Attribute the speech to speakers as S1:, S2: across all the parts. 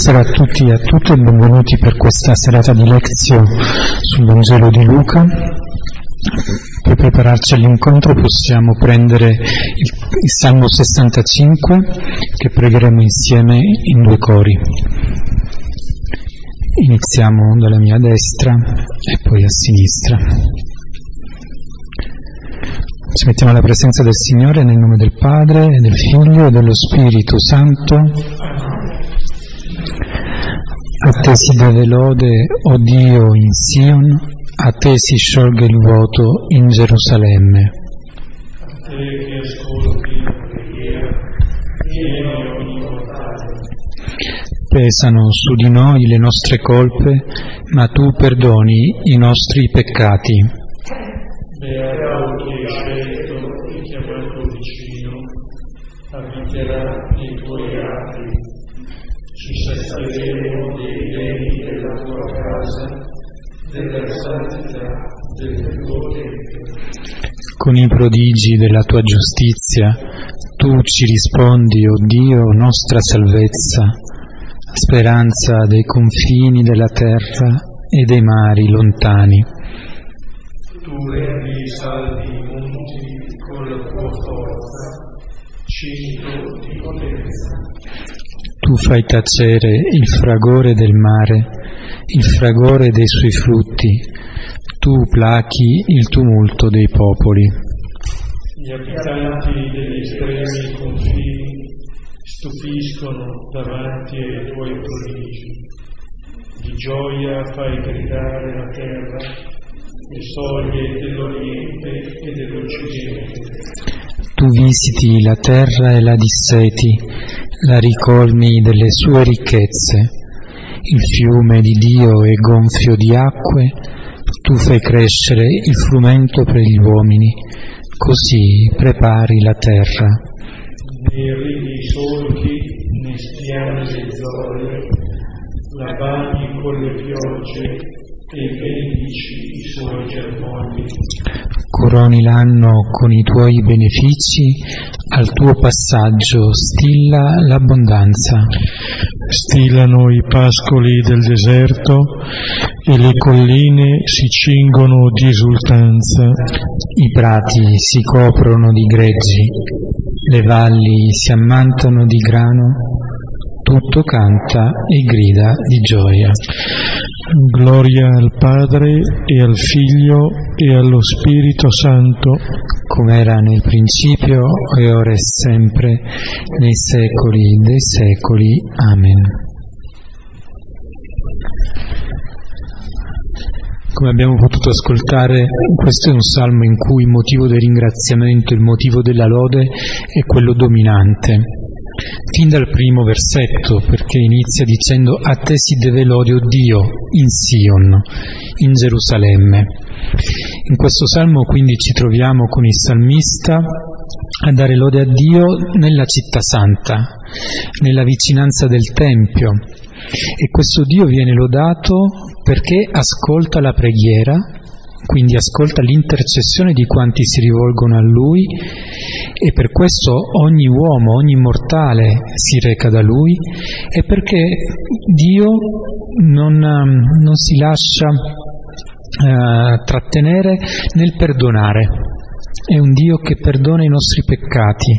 S1: Buonasera a tutti e a tutte e benvenuti per questa serata di lezione sul Vangelo di Luca. Per prepararci all'incontro possiamo prendere il, il Salmo 65 che pregheremo insieme in due cori. Iniziamo dalla mia destra e poi a sinistra. Ci mettiamo alla presenza del Signore nel nome del Padre del Figlio e dello Spirito Santo. A te si deve lode, o oh Dio, in Sion, a te si sciolge il vuoto in Gerusalemme.
S2: A te che ascolti la preghiera, vieni ogni.
S1: Pesano su di noi le nostre colpe, ma tu perdoni i nostri peccati.
S2: Beato chi hai scelto e chiamato vicino, abiterà nei tuoi atti. Ci saceremo
S1: Con i prodigi della tua giustizia, tu ci rispondi, o oh Dio, nostra salvezza, speranza dei confini della terra e dei mari lontani.
S2: Tu rendi saldi i monti con la tua forza, cinto di potenza.
S1: Tu fai tacere il fragore del mare, il fragore dei suoi frutti, tu plachi il tumulto dei popoli.
S2: Gli abitanti degli estremi confini stupiscono davanti ai tuoi prodigi. Di gioia fai gridare la terra, le soglie dell'Oriente e dell'Occidente.
S1: Tu visiti la terra e la disseti, la ricolmi delle sue ricchezze. Il fiume di Dio è gonfio di acque, tu fai crescere il frumento per gli uomini, così prepari la terra.
S2: Ne ridi i solchi, ne spiani le zolle, la bagni con le piogge e benedici i suoi germogli.
S1: Coroni l'anno con i tuoi benefici, al tuo passaggio stilla l'abbondanza.
S3: Stillano i pascoli del deserto e le colline si cingono di esultanza.
S1: I prati si coprono di greggi, le valli si ammantano di grano, tutto canta e grida di gioia.
S3: Gloria al Padre e al Figlio e allo Spirito Santo,
S1: come era nel principio e ora e sempre, nei secoli dei secoli. Amen. Come abbiamo potuto ascoltare, questo è un salmo in cui il motivo del ringraziamento, il motivo della lode è quello dominante. Fin dal primo versetto, perché inizia dicendo a te si deve lode, o Dio, in Sion, in Gerusalemme. In questo salmo quindi ci troviamo con il salmista a dare lode a Dio nella città santa, nella vicinanza del Tempio. E questo Dio viene lodato perché ascolta la preghiera, quindi ascolta l'intercessione di quanti si rivolgono a Lui e per questo ogni uomo, ogni mortale si reca da Lui e perché Dio non, non si lascia eh, trattenere nel perdonare è un Dio che perdona i nostri peccati.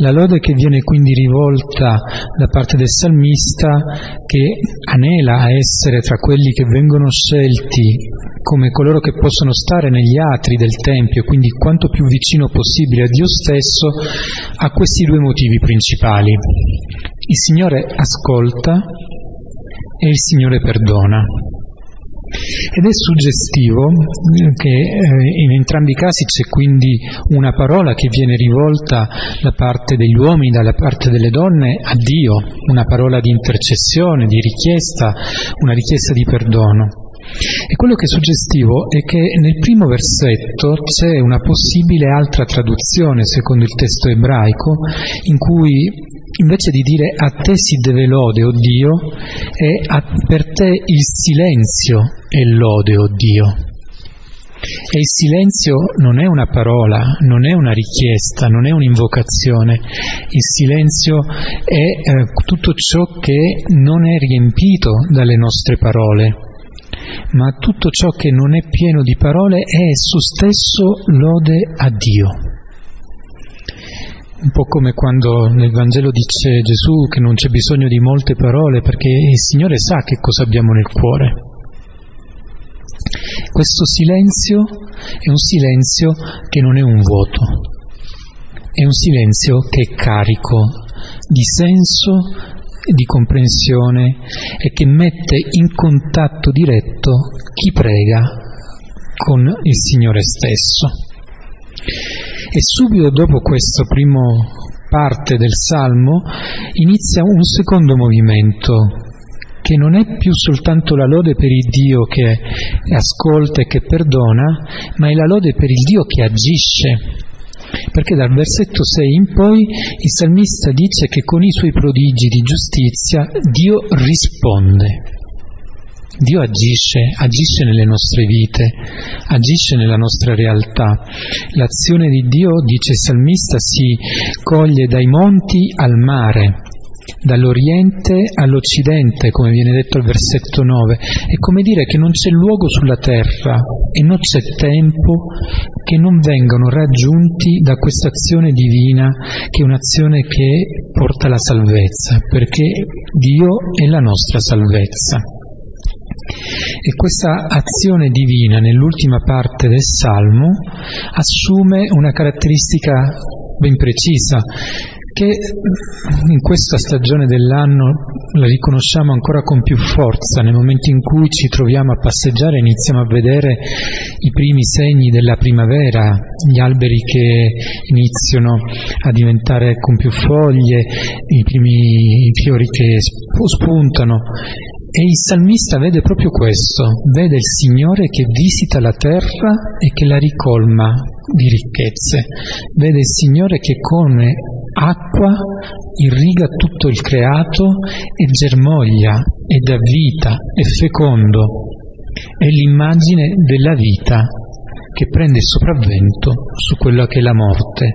S1: La lode che viene quindi rivolta da parte del salmista che anela a essere tra quelli che vengono scelti come coloro che possono stare negli atri del Tempio, quindi quanto più vicino possibile a Dio stesso, ha questi due motivi principali. Il Signore ascolta e il Signore perdona. Ed è suggestivo che eh, in entrambi i casi c'è quindi una parola che viene rivolta da parte degli uomini, dalla parte delle donne a Dio, una parola di intercessione, di richiesta, una richiesta di perdono. E quello che è suggestivo è che nel primo versetto c'è una possibile altra traduzione, secondo il testo ebraico, in cui invece di dire a te si deve lode, o oh Dio, è a, per te il silenzio è lode, o oh Dio. E il silenzio non è una parola, non è una richiesta, non è un'invocazione. Il silenzio è eh, tutto ciò che non è riempito dalle nostre parole, ma tutto ciò che non è pieno di parole è esso stesso lode a Dio. Un po' come quando nel Vangelo dice Gesù che non c'è bisogno di molte parole perché il Signore sa che cosa abbiamo nel cuore. Questo silenzio è un silenzio che non è un vuoto, è un silenzio che è carico di senso, di comprensione e che mette in contatto diretto chi prega con il Signore stesso. E subito dopo questa prima parte del Salmo inizia un secondo movimento che non è più soltanto la lode per il Dio che ascolta e che perdona, ma è la lode per il Dio che agisce. Perché dal versetto 6 in poi il salmista dice che con i suoi prodigi di giustizia Dio risponde. Dio agisce, agisce nelle nostre vite, agisce nella nostra realtà. L'azione di Dio, dice il salmista, si coglie dai monti al mare, dall'Oriente all'Occidente, come viene detto al versetto 9. È come dire che non c'è luogo sulla terra e non c'è tempo che non vengano raggiunti da questa azione divina, che è un'azione che porta alla salvezza, perché Dio è la nostra salvezza. E questa azione divina nell'ultima parte del Salmo assume una caratteristica ben precisa, che in questa stagione dell'anno la riconosciamo ancora con più forza, nel momento in cui ci troviamo a passeggiare iniziamo a vedere i primi segni della primavera, gli alberi che iniziano a diventare con più foglie, i primi fiori che spuntano e il salmista vede proprio questo, vede il Signore che visita la terra e che la ricolma di ricchezze, vede il Signore che come acqua irriga tutto il creato e germoglia e dà vita, è fecondo, è l'immagine della vita che prende il sopravvento su quella che è la morte,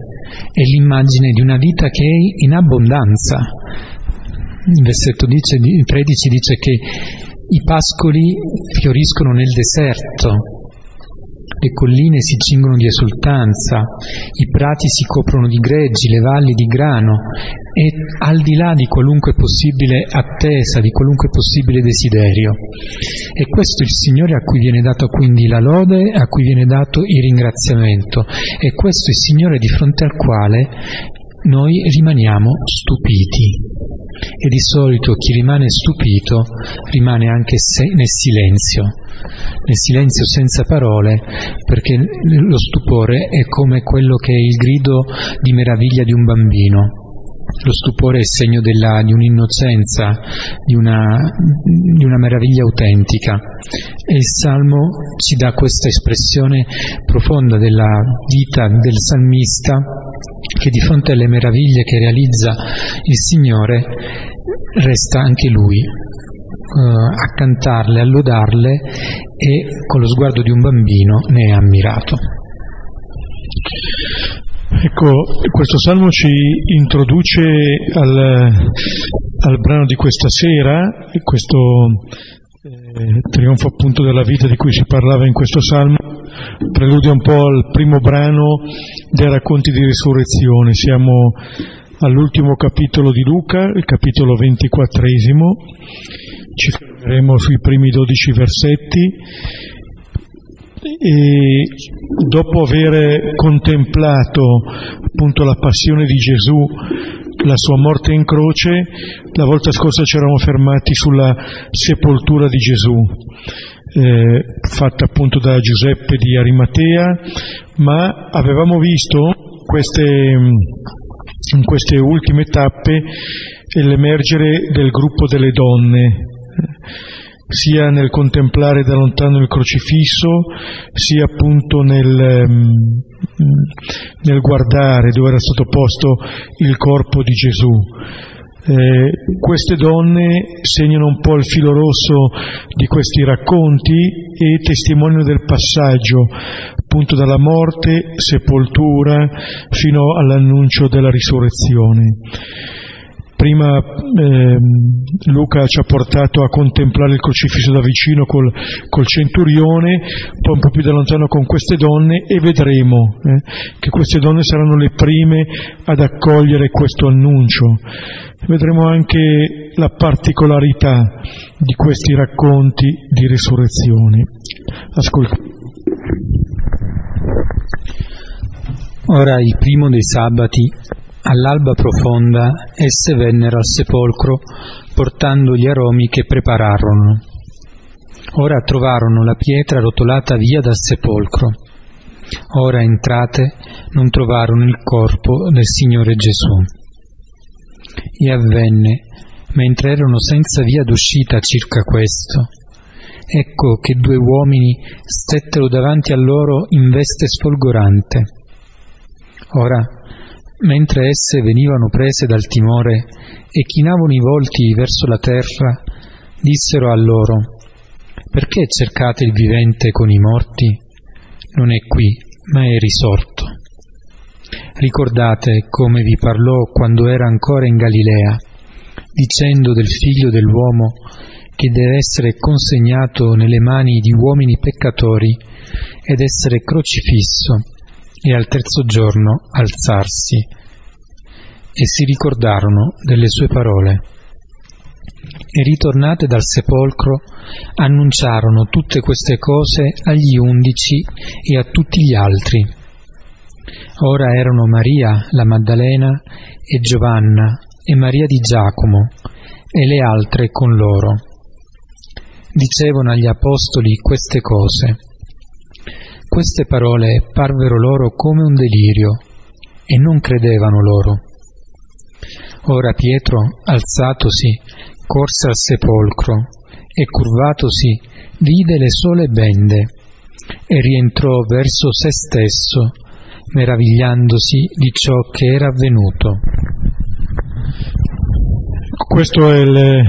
S1: è l'immagine di una vita che è in abbondanza, versetto dice, 13 dice che i pascoli fioriscono nel deserto, le colline si cingono di esultanza, i prati si coprono di greggi, le valli di grano e al di là di qualunque possibile attesa, di qualunque possibile desiderio. E questo è il Signore a cui viene dato quindi la lode, a cui viene dato il ringraziamento. E questo è il Signore di fronte al quale noi rimaniamo stupiti. E di solito chi rimane stupito rimane anche nel silenzio, nel silenzio senza parole, perché lo stupore è come quello che è il grido di meraviglia di un bambino. Lo stupore è segno della, di un'innocenza, di una, di una meraviglia autentica. E il Salmo ci dà questa espressione profonda della vita del salmista che di fronte alle meraviglie che realizza il Signore resta anche lui uh, a cantarle, a lodarle e con lo sguardo di un bambino ne è ammirato.
S3: Ecco, questo salmo ci introduce al, al brano di questa sera, questo eh, trionfo appunto della vita di cui si parlava in questo salmo, preludia un po' al primo brano dei racconti di risurrezione. Siamo all'ultimo capitolo di Luca, il capitolo ventiquattresimo, ci fermeremo sui primi dodici versetti. E dopo aver contemplato appunto la passione di Gesù, la sua morte in croce, la volta scorsa ci eravamo fermati sulla sepoltura di Gesù, eh, fatta appunto da Giuseppe di Arimatea, ma avevamo visto queste, in queste ultime tappe l'emergere del gruppo delle donne sia nel contemplare da lontano il crocifisso, sia appunto nel, mm, nel guardare dove era stato posto il corpo di Gesù. Eh, queste donne segnano un po' il filo rosso di questi racconti e testimoniano del passaggio, appunto dalla morte, sepoltura, fino all'annuncio della risurrezione. Prima eh, Luca ci ha portato a contemplare il crocifisso da vicino col, col, centurione, poi un po' più da lontano con queste donne e vedremo eh, che queste donne saranno le prime ad accogliere questo annuncio. Vedremo anche la particolarità di questi racconti di risurrezione. Ascolta.
S1: Ora il primo dei sabati All'alba profonda esse vennero al sepolcro portando gli aromi che prepararono. Ora trovarono la pietra rotolata via dal sepolcro. Ora entrate non trovarono il corpo del Signore Gesù. E avvenne, mentre erano senza via d'uscita circa questo, ecco che due uomini stettero davanti a loro in veste sfolgorante. Ora mentre esse venivano prese dal timore e chinavano i volti verso la terra, dissero a loro, perché cercate il vivente con i morti? Non è qui, ma è risorto. Ricordate come vi parlò quando era ancora in Galilea, dicendo del figlio dell'uomo che deve essere consegnato nelle mani di uomini peccatori ed essere crocifisso e al terzo giorno alzarsi. E si ricordarono delle sue parole. E ritornate dal sepolcro, annunciarono tutte queste cose agli undici e a tutti gli altri. Ora erano Maria la Maddalena e Giovanna e Maria di Giacomo e le altre con loro. Dicevano agli apostoli queste cose queste parole parvero loro come un delirio e non credevano loro. Ora Pietro, alzatosi, corse al sepolcro e curvatosi vide le sole bende e rientrò verso se stesso, meravigliandosi di ciò che era avvenuto.
S3: Questo è il,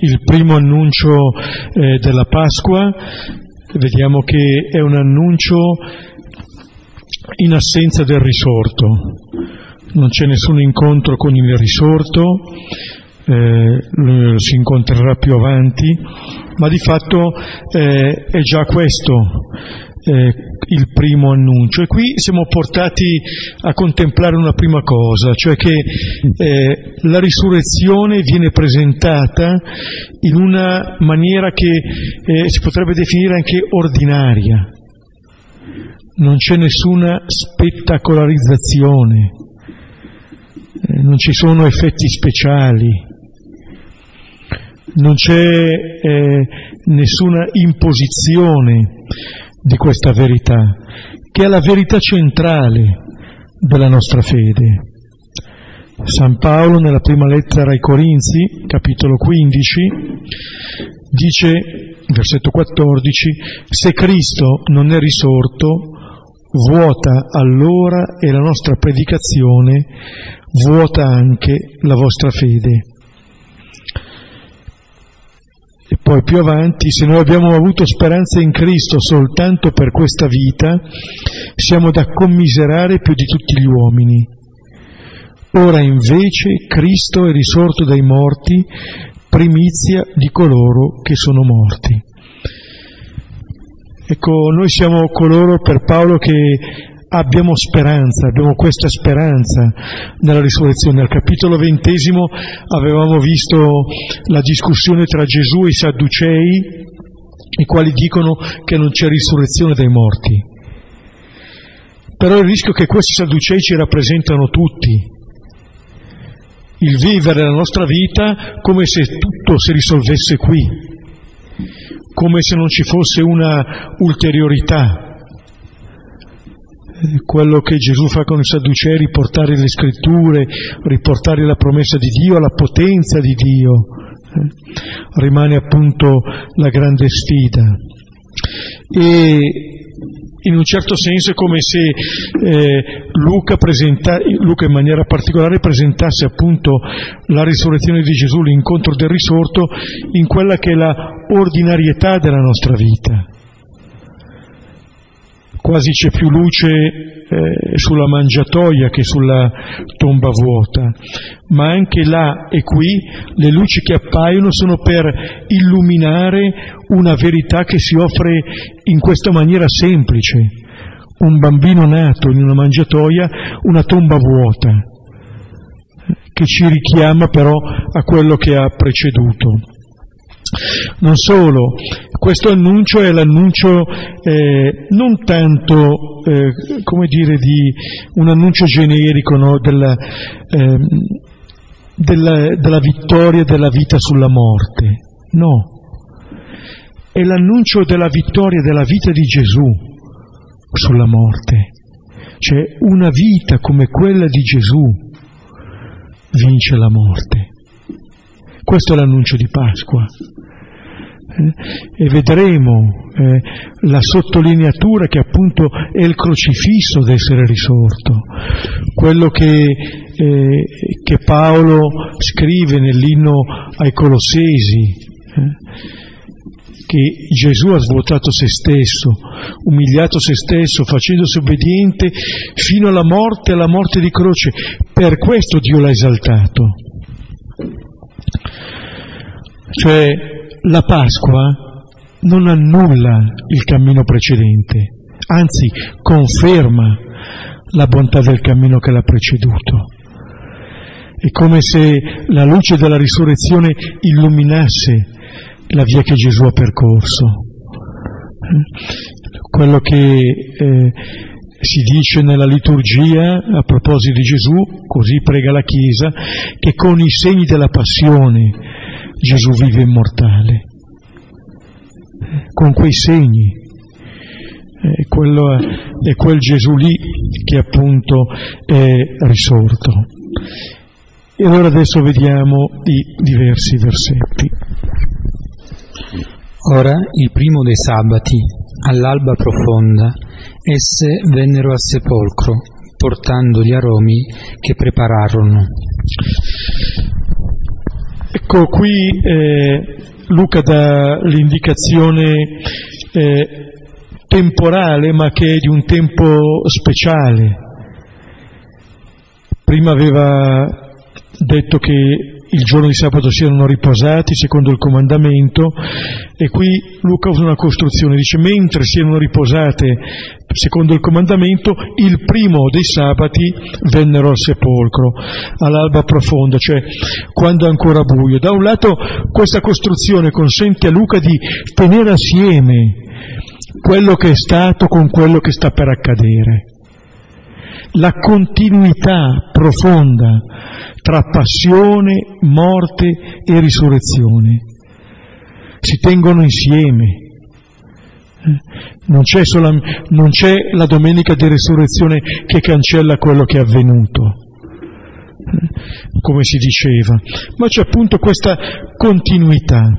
S3: il primo annuncio eh, della Pasqua vediamo che è un annuncio in assenza del risorto, non c'è nessun incontro con il risorto, eh, si incontrerà più avanti, ma di fatto eh, è già questo eh, il primo annuncio. E qui siamo portati a contemplare una prima cosa, cioè che eh, la risurrezione viene presentata in una maniera che eh, si potrebbe definire anche ordinaria. Non c'è nessuna spettacolarizzazione, eh, non ci sono effetti speciali, non c'è eh, nessuna imposizione di questa verità, che è la verità centrale della nostra fede. San Paolo nella prima lettera ai Corinzi, capitolo 15, dice, versetto 14, se Cristo non è risorto, vuota allora è la nostra predicazione, vuota anche la vostra fede. Poi più avanti, se noi abbiamo avuto speranza in Cristo soltanto per questa vita, siamo da commiserare più di tutti gli uomini. Ora invece Cristo è risorto dai morti, primizia di coloro che sono morti. Ecco, noi siamo coloro per Paolo che abbiamo speranza, abbiamo questa speranza nella risurrezione. Al capitolo ventesimo avevamo visto la discussione tra Gesù e i Sadducei, i quali dicono che non c'è risurrezione dai morti. Però il rischio è che questi Sadducei ci rappresentano tutti, il vivere la nostra vita come se tutto si risolvesse qui, come se non ci fosse una ulteriorità, quello che Gesù fa con i Sadducei, riportare le scritture, riportare la promessa di Dio, la potenza di Dio, rimane appunto la grande sfida. E in un certo senso è come se eh, Luca, presenta, Luca, in maniera particolare presentasse appunto la risurrezione di Gesù, l'incontro del risorto, in quella che è la ordinarietà della nostra vita. Quasi c'è più luce eh, sulla mangiatoia che sulla tomba vuota, ma anche là e qui le luci che appaiono sono per illuminare una verità che si offre in questa maniera semplice. Un bambino nato in una mangiatoia, una tomba vuota, che ci richiama però a quello che ha preceduto. Non solo, questo annuncio è l'annuncio eh, non tanto, eh, come dire, di un annuncio generico no, della, eh, della, della vittoria della vita sulla morte, no, è l'annuncio della vittoria della vita di Gesù sulla morte. Cioè una vita come quella di Gesù vince la morte. Questo è l'annuncio di Pasqua. Eh, e vedremo eh, la sottolineatura che appunto è il crocifisso d'essere risorto, quello che, eh, che Paolo scrive nell'inno ai Colossesi, eh, che Gesù ha svuotato se stesso, umiliato se stesso, facendosi obbediente fino alla morte, alla morte di croce. Per questo Dio l'ha esaltato. Cioè la Pasqua non annulla il cammino precedente, anzi conferma la bontà del cammino che l'ha preceduto. È come se la luce della risurrezione illuminasse la via che Gesù ha percorso. Quello che eh, si dice nella liturgia a proposito di Gesù, così prega la Chiesa, che con i segni della passione Gesù vive immortale. Con quei segni. Eh, quello è quel Gesù lì che appunto è risorto. E allora adesso vediamo i diversi versetti.
S1: Ora, il primo dei sabati, all'alba profonda, esse vennero al sepolcro, portando gli aromi che prepararono.
S3: Ecco, qui eh, Luca dà l'indicazione eh, temporale, ma che è di un tempo speciale. Prima aveva detto che il giorno di sabato si erano riposati secondo il comandamento e qui Luca usa una costruzione, dice mentre si erano riposate secondo il comandamento il primo dei sabati vennero al sepolcro all'alba profonda, cioè quando è ancora buio. Da un lato questa costruzione consente a Luca di tenere assieme quello che è stato con quello che sta per accadere la continuità profonda tra passione, morte e risurrezione. Si tengono insieme. Non c'è, sola, non c'è la domenica di risurrezione che cancella quello che è avvenuto, come si diceva, ma c'è appunto questa continuità.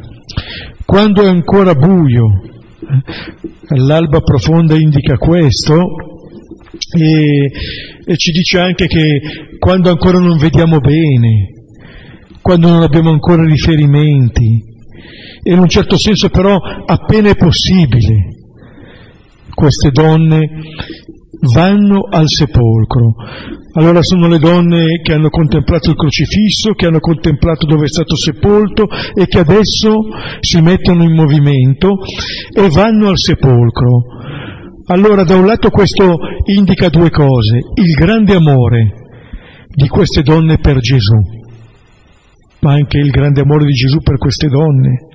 S3: Quando è ancora buio, l'alba profonda indica questo, e, e ci dice anche che quando ancora non vediamo bene, quando non abbiamo ancora riferimenti, e in un certo senso però appena è possibile, queste donne vanno al sepolcro. Allora sono le donne che hanno contemplato il crocifisso, che hanno contemplato dove è stato sepolto e che adesso si mettono in movimento e vanno al sepolcro. Allora da un lato questo indica due cose, il grande amore di queste donne per Gesù, ma anche il grande amore di Gesù per queste donne.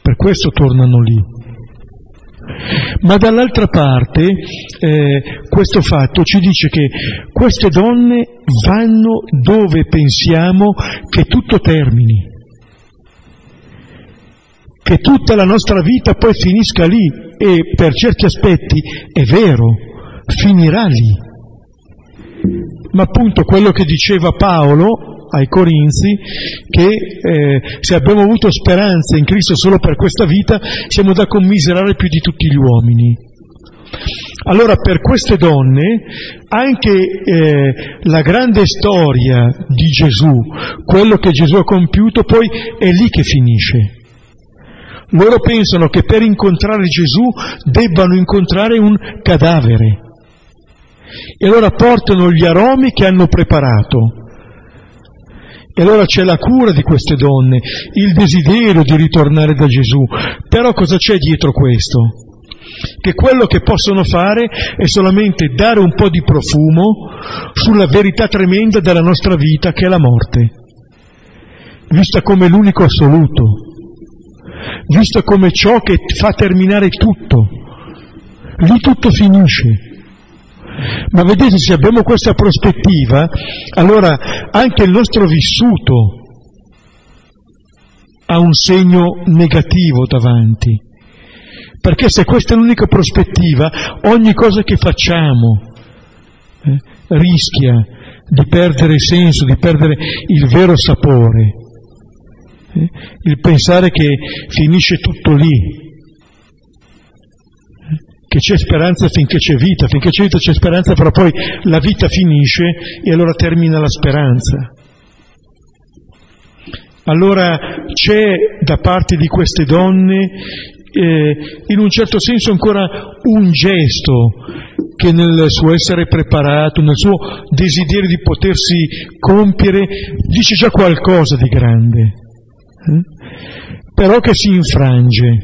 S3: Per questo tornano lì. Ma dall'altra parte eh, questo fatto ci dice che queste donne vanno dove pensiamo che tutto termini, che tutta la nostra vita poi finisca lì e per certi aspetti è vero, finirà lì. Ma appunto quello che diceva Paolo ai Corinzi, che eh, se abbiamo avuto speranza in Cristo solo per questa vita, siamo da commiserare più di tutti gli uomini. Allora per queste donne anche eh, la grande storia di Gesù, quello che Gesù ha compiuto, poi è lì che finisce. Loro pensano che per incontrare Gesù debbano incontrare un cadavere. E allora portano gli aromi che hanno preparato. E allora c'è la cura di queste donne, il desiderio di ritornare da Gesù. Però cosa c'è dietro questo? Che quello che possono fare è solamente dare un po' di profumo sulla verità tremenda della nostra vita che è la morte, vista come l'unico assoluto, vista come ciò che fa terminare tutto. Lì tutto finisce. Ma vedete, se abbiamo questa prospettiva, allora anche il nostro vissuto ha un segno negativo davanti. Perché se questa è l'unica prospettiva, ogni cosa che facciamo eh, rischia di perdere senso, di perdere il vero sapore. Eh, il pensare che finisce tutto lì, che c'è speranza finché c'è vita, finché c'è vita c'è speranza, però poi la vita finisce e allora termina la speranza. Allora c'è da parte di queste donne eh, in un certo senso ancora un gesto che nel suo essere preparato, nel suo desiderio di potersi compiere, dice già qualcosa di grande, eh? però che si infrange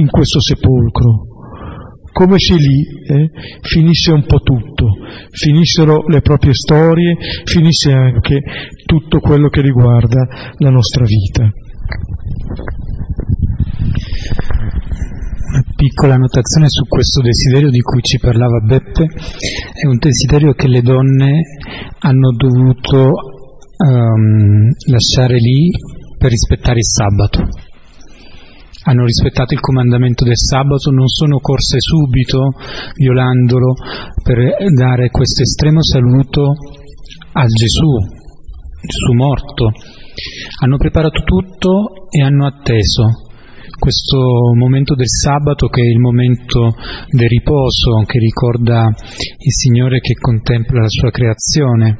S3: in questo sepolcro come se lì eh, finisse un po' tutto, finissero le proprie storie, finisse anche tutto quello che riguarda la nostra vita.
S1: Una piccola notazione su questo desiderio di cui ci parlava Beppe, è un desiderio che le donne hanno dovuto um, lasciare lì per rispettare il sabato hanno rispettato il comandamento del sabato, non sono corse subito violandolo per dare questo estremo saluto a Gesù, Gesù morto. Hanno preparato tutto e hanno atteso questo momento del sabato che è il momento del riposo che ricorda il Signore che contempla la sua creazione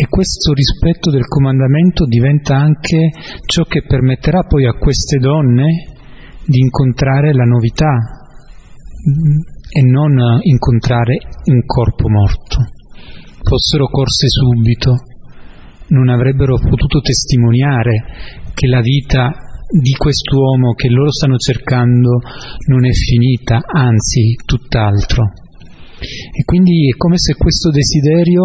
S1: e questo rispetto del comandamento diventa anche ciò che permetterà poi a queste donne di incontrare la novità mm, e non incontrare un corpo morto. Fossero corse subito, non avrebbero potuto testimoniare che la vita di quest'uomo che loro stanno cercando non è finita, anzi tutt'altro. E quindi è come se questo desiderio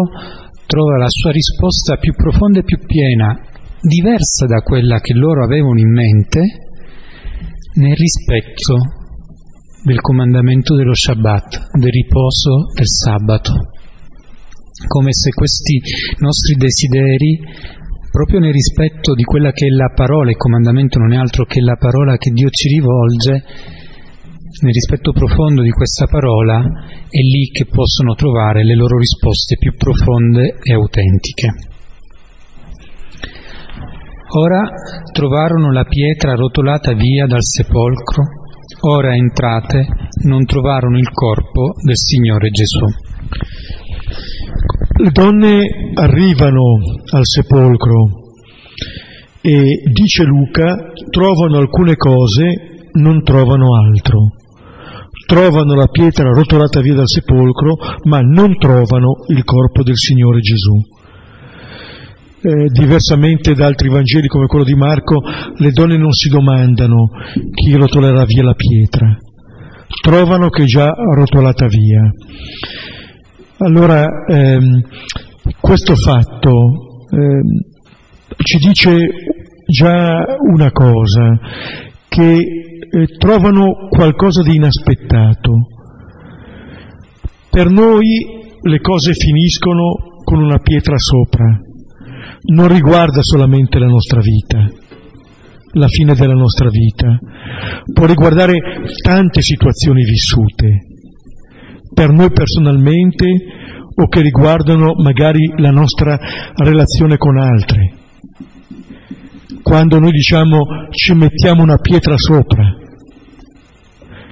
S1: trova la sua risposta più profonda e più piena, diversa da quella che loro avevano in mente, nel rispetto del comandamento dello Shabbat, del riposo del sabato. Come se questi nostri desideri, proprio nel rispetto di quella che è la parola, il comandamento non è altro che la parola che Dio ci rivolge, nel rispetto profondo di questa parola è lì che possono trovare le loro risposte più profonde e autentiche. Ora trovarono la pietra rotolata via dal sepolcro, ora entrate non trovarono il corpo del Signore Gesù.
S3: Le donne arrivano al sepolcro e, dice Luca, trovano alcune cose, non trovano altro trovano la pietra rotolata via dal sepolcro, ma non trovano il corpo del Signore Gesù. Eh, diversamente da altri Vangeli come quello di Marco, le donne non si domandano chi rotolerà via la pietra, trovano che è già rotolata via. Allora, ehm, questo fatto ehm, ci dice già una cosa, che eh, trovano qualcosa di inaspettato. Per noi le cose finiscono con una pietra sopra, non riguarda solamente la nostra vita, la fine della nostra vita, può riguardare tante situazioni vissute, per noi personalmente o che riguardano magari la nostra relazione con altre. Quando noi diciamo ci mettiamo una pietra sopra,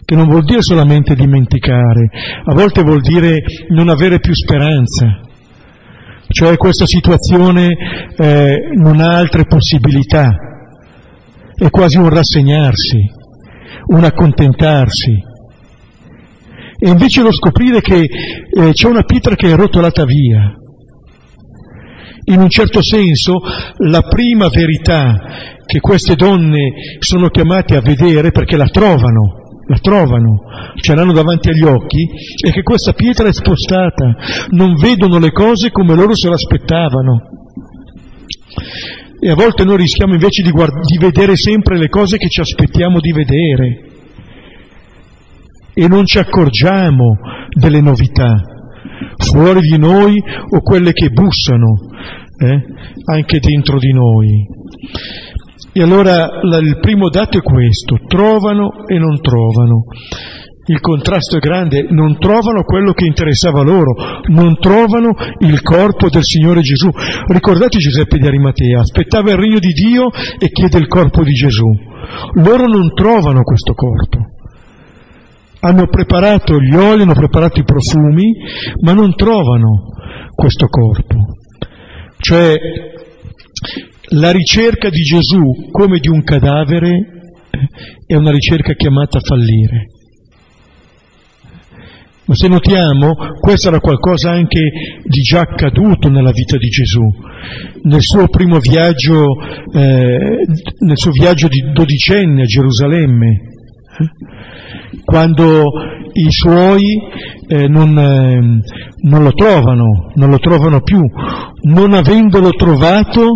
S3: che non vuol dire solamente dimenticare, a volte vuol dire non avere più speranza, cioè questa situazione eh, non ha altre possibilità, è quasi un rassegnarsi, un accontentarsi. E invece lo scoprire che eh, c'è una pietra che è rotolata via. In un certo senso la prima verità che queste donne sono chiamate a vedere perché la trovano, la trovano, ce l'hanno davanti agli occhi, è che questa pietra è spostata, non vedono le cose come loro se l'aspettavano. E a volte noi rischiamo invece di, guard- di vedere sempre le cose che ci aspettiamo di vedere e non ci accorgiamo delle novità fuori di noi o quelle che bussano eh, anche dentro di noi. E allora il primo dato è questo, trovano e non trovano. Il contrasto è grande, non trovano quello che interessava loro, non trovano il corpo del Signore Gesù. Ricordate Giuseppe di Arimatea, aspettava il regno di Dio e chiede il corpo di Gesù. Loro non trovano questo corpo. Hanno preparato gli oli, hanno preparato i profumi, ma non trovano questo corpo. Cioè la ricerca di Gesù come di un cadavere è una ricerca chiamata a fallire. Ma se notiamo, questo era qualcosa anche di già accaduto nella vita di Gesù. Nel suo primo viaggio, eh, nel suo viaggio di dodicenne a Gerusalemme, eh, quando i suoi eh, non, eh, non lo trovano, non lo trovano più, non avendolo trovato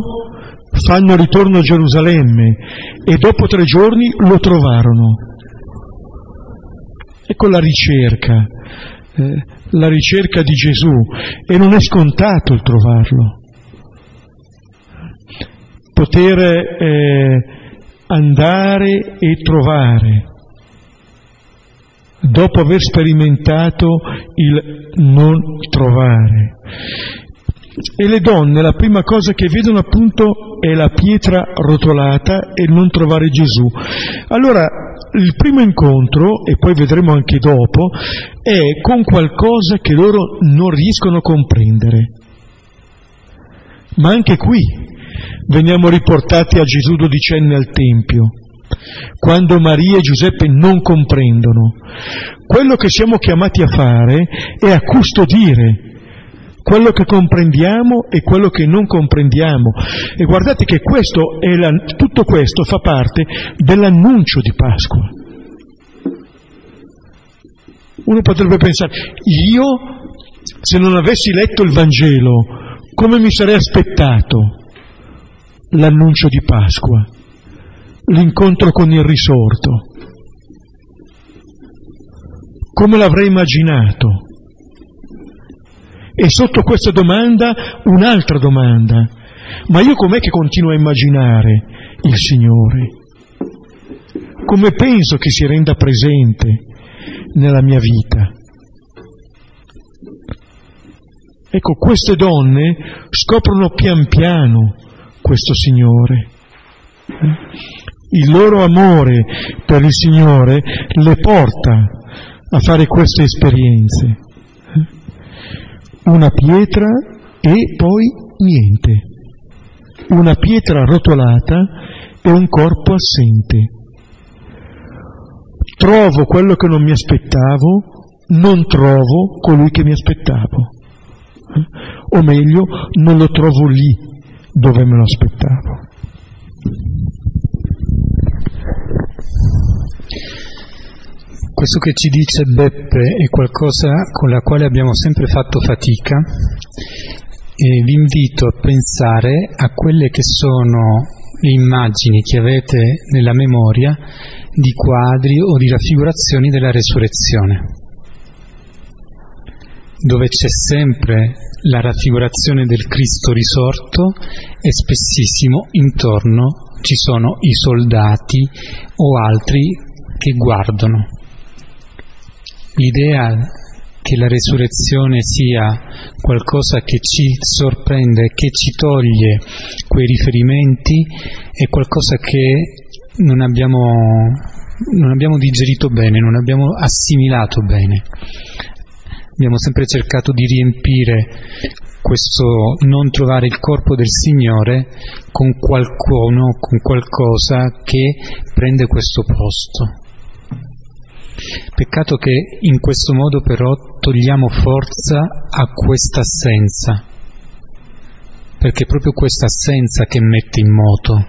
S3: fanno ritorno a Gerusalemme e dopo tre giorni lo trovarono. Ecco la ricerca, eh, la ricerca di Gesù e non è scontato il trovarlo. Poter eh, andare e trovare dopo aver sperimentato il non trovare. E le donne la prima cosa che vedono appunto è la pietra rotolata e non trovare Gesù. Allora il primo incontro, e poi vedremo anche dopo, è con qualcosa che loro non riescono a comprendere. Ma anche qui veniamo riportati a Gesù dodicenne al Tempio, quando Maria e Giuseppe non comprendono. Quello che siamo chiamati a fare è a custodire quello che comprendiamo e quello che non comprendiamo. E guardate che questo la, tutto questo fa parte dell'annuncio di Pasqua. Uno potrebbe pensare, io se non avessi letto il Vangelo, come mi sarei aspettato l'annuncio di Pasqua, l'incontro con il risorto? Come l'avrei immaginato? E sotto questa domanda un'altra domanda. Ma io com'è che continuo a immaginare il Signore? Come penso che si renda presente nella mia vita? Ecco, queste donne scoprono pian piano questo Signore. Il loro amore per il Signore le porta a fare queste esperienze una pietra e poi niente, una pietra rotolata e un corpo assente. Trovo quello che non mi aspettavo, non trovo colui che mi aspettavo. O meglio, non lo trovo lì dove me lo aspettavo.
S1: Questo che ci dice Beppe è qualcosa con la quale abbiamo sempre fatto fatica e vi invito a pensare a quelle che sono le immagini che avete nella memoria di quadri o di raffigurazioni della resurrezione, dove c'è sempre la raffigurazione del Cristo risorto e spessissimo intorno ci sono i soldati o altri che guardano l'idea che la resurrezione sia qualcosa che ci sorprende, che ci toglie quei riferimenti, è qualcosa che non abbiamo non abbiamo digerito bene, non abbiamo assimilato bene. Abbiamo sempre cercato di riempire questo non trovare il corpo del Signore con qualcuno, con qualcosa che prende questo posto. Peccato che in questo modo però togliamo forza a questa assenza, perché è proprio questa assenza che mette in moto,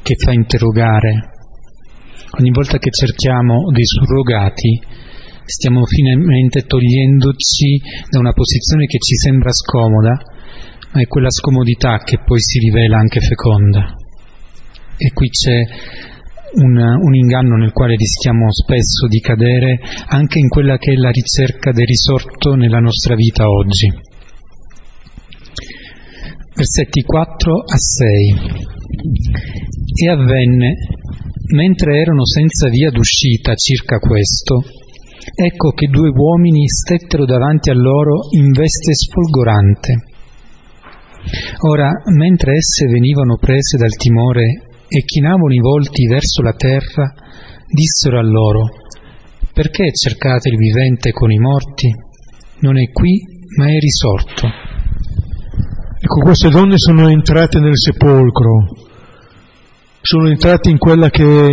S1: che fa interrogare. Ogni volta che cerchiamo dei surrogati, stiamo finalmente togliendoci da una posizione che ci sembra scomoda, ma è quella scomodità che poi si rivela anche feconda. E qui c'è un, un, inganno nel quale rischiamo spesso di cadere anche in quella che è la ricerca del risorto nella nostra vita oggi. Versetti 4 a 6. E avvenne, mentre erano senza via d'uscita circa questo, ecco che due uomini stettero davanti a loro in veste sfolgorante. Ora, mentre esse venivano prese dal timore e chinavano i volti verso la terra, dissero a loro, perché cercate il vivente con i morti? Non è qui, ma è risorto.
S3: Ecco, queste donne sono entrate nel sepolcro, sono entrate in quella che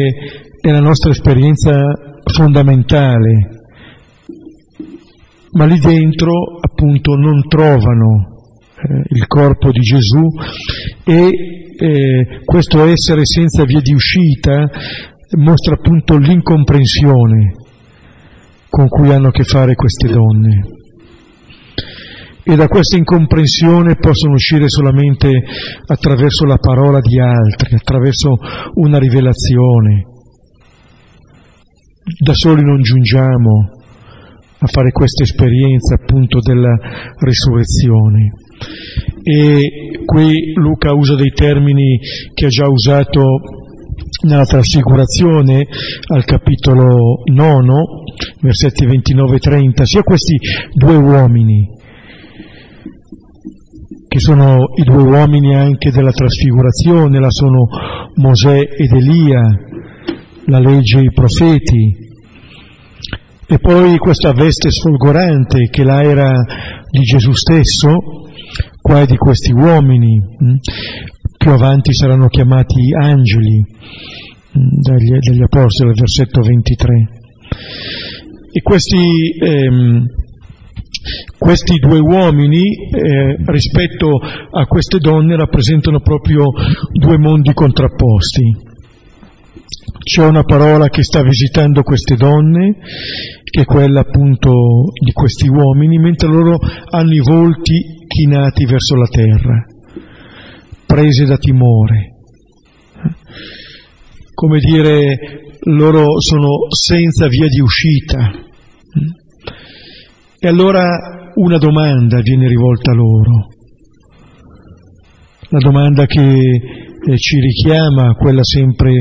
S3: è la nostra esperienza fondamentale, ma lì dentro appunto non trovano eh, il corpo di Gesù e eh, questo essere senza via di uscita mostra appunto l'incomprensione con cui hanno a che fare queste donne. E da questa incomprensione possono uscire solamente attraverso la parola di altri, attraverso una rivelazione. Da soli non giungiamo a fare questa esperienza appunto della risurrezione. E qui Luca usa dei termini che ha già usato nella trasfigurazione al capitolo 9, versetti 29 e 30, sia questi due uomini, che sono i due uomini anche della trasfigurazione, la sono Mosè ed Elia, la legge e i profeti, e poi questa veste sfolgorante che là era di Gesù stesso, qua è di questi uomini, mm, più avanti saranno chiamati angeli mm, dagli, dagli apostoli, al versetto 23. E questi, ehm, questi due uomini eh, rispetto a queste donne rappresentano proprio due mondi contrapposti. C'è una parola che sta visitando queste donne, che è quella appunto di questi uomini, mentre loro hanno i volti chinati verso la terra, prese da timore. Come dire, loro sono senza via di uscita. E allora una domanda viene rivolta a loro. La domanda che eh, ci richiama quella sempre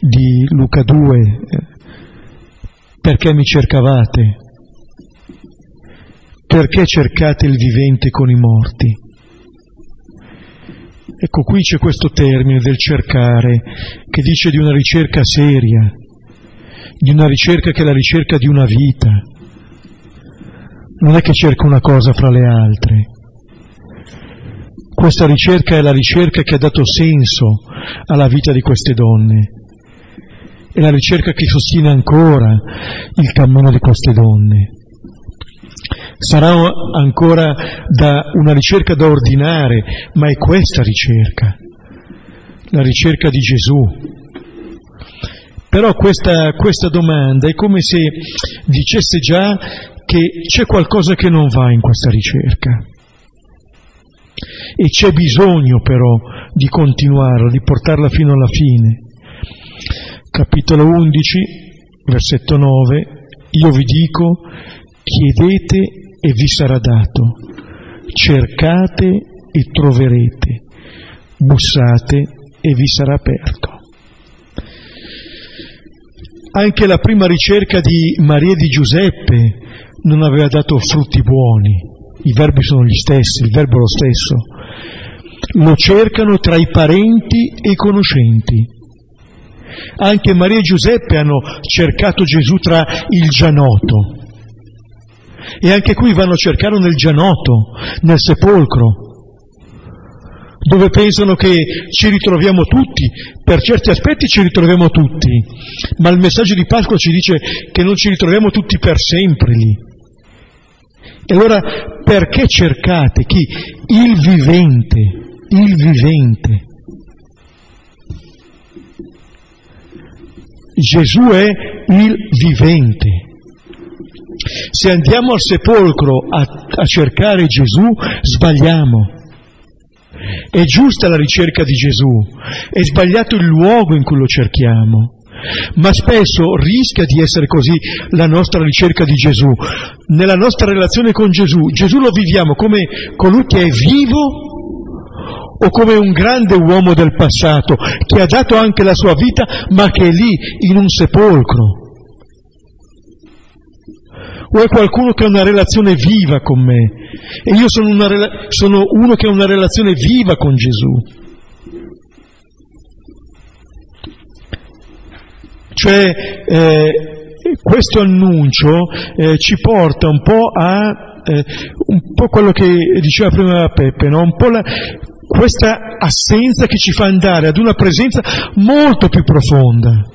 S3: di Luca 2, eh, perché mi cercavate? Perché cercate il vivente con i morti? Ecco, qui c'è questo termine del cercare che dice di una ricerca seria, di una ricerca che è la ricerca di una vita. Non è che cerca una cosa fra le altre, questa ricerca è la ricerca che ha dato senso alla vita di queste donne, è la ricerca che sostiene ancora il cammino di queste donne. Sarà ancora una ricerca da ordinare, ma è questa ricerca, la ricerca di Gesù. Però questa, questa domanda è come se dicesse già che c'è qualcosa che non va in questa ricerca e c'è bisogno però di continuarla, di portarla fino alla fine. Capitolo 11, versetto 9, io vi dico, chiedete e vi sarà dato, cercate e troverete, bussate e vi sarà aperto. Anche la prima ricerca di Maria di Giuseppe non aveva dato frutti buoni, i verbi sono gli stessi, il verbo è lo stesso, lo cercano tra i parenti e i conoscenti, Anche Maria e Giuseppe hanno cercato Gesù tra il gianoto. E anche qui vanno a cercarlo nel gianoto, nel sepolcro dove pensano che ci ritroviamo tutti, per certi aspetti ci ritroviamo tutti, ma il messaggio di Pasqua ci dice che non ci ritroviamo tutti per sempre lì. E allora perché cercate chi? Il vivente, il vivente. Gesù è il vivente. Se andiamo al sepolcro a, a cercare Gesù, sbagliamo. È giusta la ricerca di Gesù, è sbagliato il luogo in cui lo cerchiamo. Ma spesso rischia di essere così la nostra ricerca di Gesù. Nella nostra relazione con Gesù, Gesù lo viviamo come colui che è vivo o come un grande uomo del passato che ha dato anche la sua vita ma che è lì in un sepolcro o è qualcuno che ha una relazione viva con me e io sono, una, sono uno che ha una relazione viva con Gesù. Cioè eh, questo annuncio eh, ci porta un po' a eh, un po' quello che diceva prima Peppe, no? un po' la, questa assenza che ci fa andare ad una presenza molto più profonda.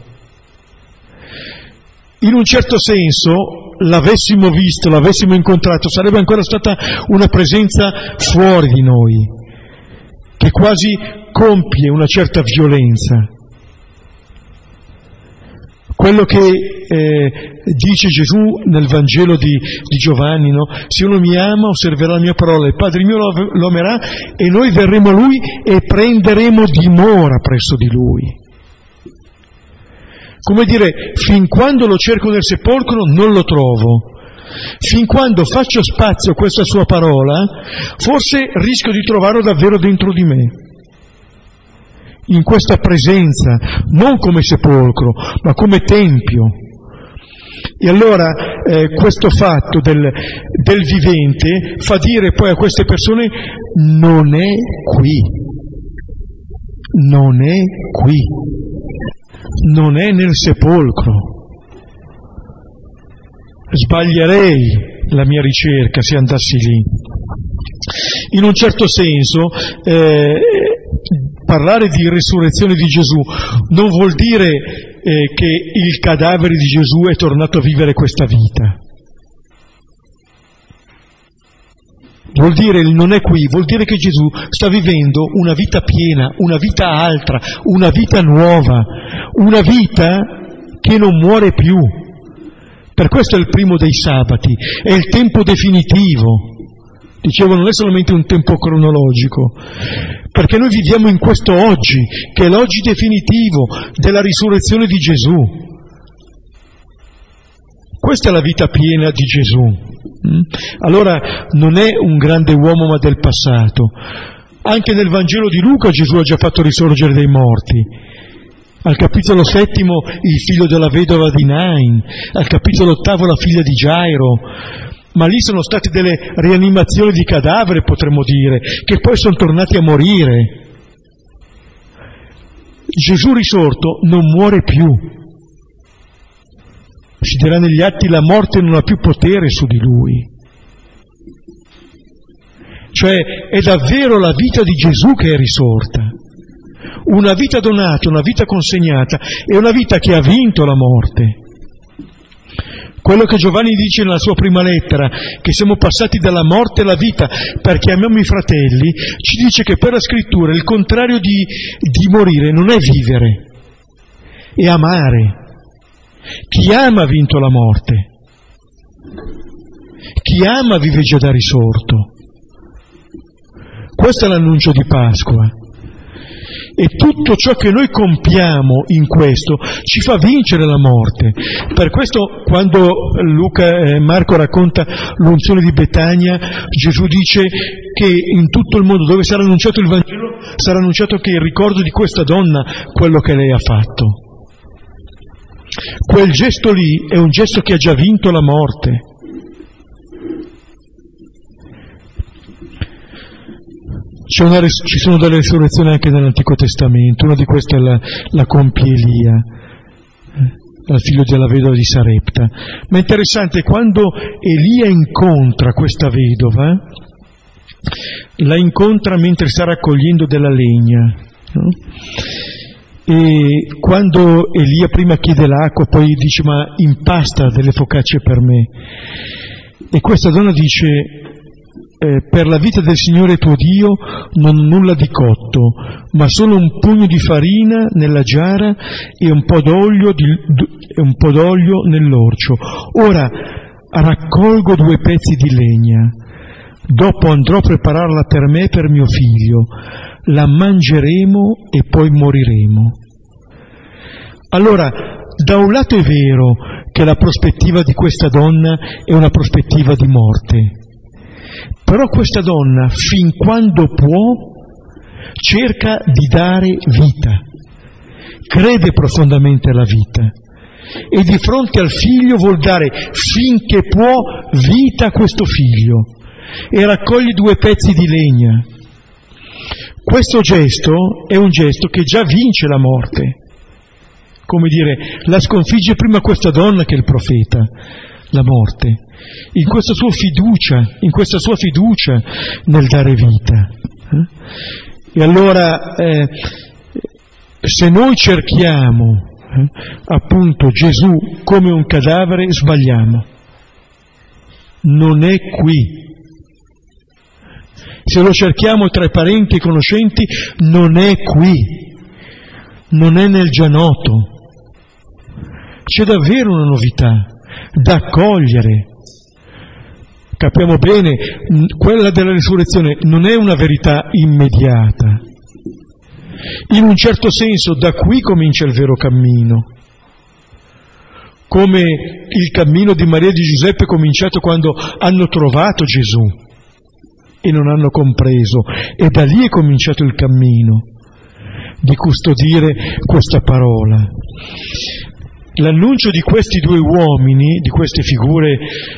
S3: In un certo senso l'avessimo visto, l'avessimo incontrato, sarebbe ancora stata una presenza fuori di noi, che quasi compie una certa violenza. Quello che eh, dice Gesù nel Vangelo di, di Giovanni, no? se uno mi ama osserverà la mia parola, il Padre mio lo, lo amerà e noi verremo a Lui e prenderemo dimora presso di Lui. Come dire, fin quando lo cerco nel sepolcro non lo trovo. Fin quando faccio spazio a questa sua parola, forse rischio di trovarlo davvero dentro di me. In questa presenza, non come sepolcro, ma come tempio. E allora eh, questo fatto del, del vivente fa dire poi a queste persone non è qui, non è qui non è nel sepolcro. Sbaglierei la mia ricerca se andassi lì. In un certo senso, eh, parlare di risurrezione di Gesù non vuol dire eh, che il cadavere di Gesù è tornato a vivere questa vita. Vuol dire non è qui, vuol dire che Gesù sta vivendo una vita piena, una vita altra, una vita nuova, una vita che non muore più. Per questo è il primo dei sabati, è il tempo definitivo. Dicevo, non è solamente un tempo cronologico, perché noi viviamo in questo oggi, che è l'oggi definitivo della risurrezione di Gesù. Questa è la vita piena di Gesù. Mm? Allora non è un grande uomo ma del passato. Anche nel Vangelo di Luca Gesù ha già fatto risorgere dei morti. Al capitolo settimo il figlio della vedova di Nain, al capitolo ottavo la figlia di Gairo, ma lì sono state delle rianimazioni di cadavere, potremmo dire, che poi sono tornati a morire. Gesù risorto non muore più, si dirà negli atti la morte non ha più potere su di lui. Cioè è davvero la vita di Gesù che è risorta. Una vita donata, una vita consegnata, è una vita che ha vinto la morte. Quello che Giovanni dice nella sua prima lettera, che siamo passati dalla morte alla vita perché amiamo i fratelli, ci dice che per la scrittura il contrario di, di morire non è vivere, è amare. Chi ama ha vinto la morte. Chi ama vive già da risorto. Questo è l'annuncio di Pasqua. E tutto ciò che noi compiamo in questo ci fa vincere la morte. Per questo quando Luca, eh, Marco racconta l'unzione di Betania, Gesù dice che in tutto il mondo dove sarà annunciato il Vangelo sarà annunciato che il ricordo di questa donna quello che lei ha fatto. Quel gesto lì è un gesto che ha già vinto la morte. Una, ci sono delle risurrezioni anche nell'Antico Testamento, una di queste è la, la compie Elia, eh, il figlio della vedova di Sarepta. Ma è interessante, quando Elia incontra questa vedova, la incontra mentre sta raccogliendo della legna. No? E quando Elia prima chiede l'acqua, poi dice ma impasta delle focacce per me. E questa donna dice eh, per la vita del Signore tuo Dio non nulla di cotto, ma solo un pugno di farina nella giara e un po' d'olio, di, un po d'olio nell'orcio. Ora raccolgo due pezzi di legna, dopo andrò a prepararla per me e per mio figlio la mangeremo e poi moriremo. Allora, da un lato è vero che la prospettiva di questa donna è una prospettiva di morte, però questa donna, fin quando può, cerca di dare vita, crede profondamente alla vita. E di fronte al figlio vuol dare finché può vita a questo figlio. E raccoglie due pezzi di legna. Questo gesto è un gesto che già vince la morte. Come dire, la sconfigge prima questa donna che il profeta, la morte, in questa sua fiducia, in questa sua fiducia nel dare vita. Eh? E allora, eh, se noi cerchiamo eh, appunto Gesù come un cadavere, sbagliamo. Non è qui se lo cerchiamo tra i parenti e conoscenti, non è qui, non è nel già noto. C'è davvero una novità da accogliere. Capiamo bene, quella della risurrezione non è una verità immediata. In un certo senso da qui comincia il vero cammino come il cammino di Maria e di Giuseppe è cominciato quando hanno trovato Gesù e non hanno compreso. E da lì è cominciato il cammino di custodire questa parola. L'annuncio di questi due uomini, di queste figure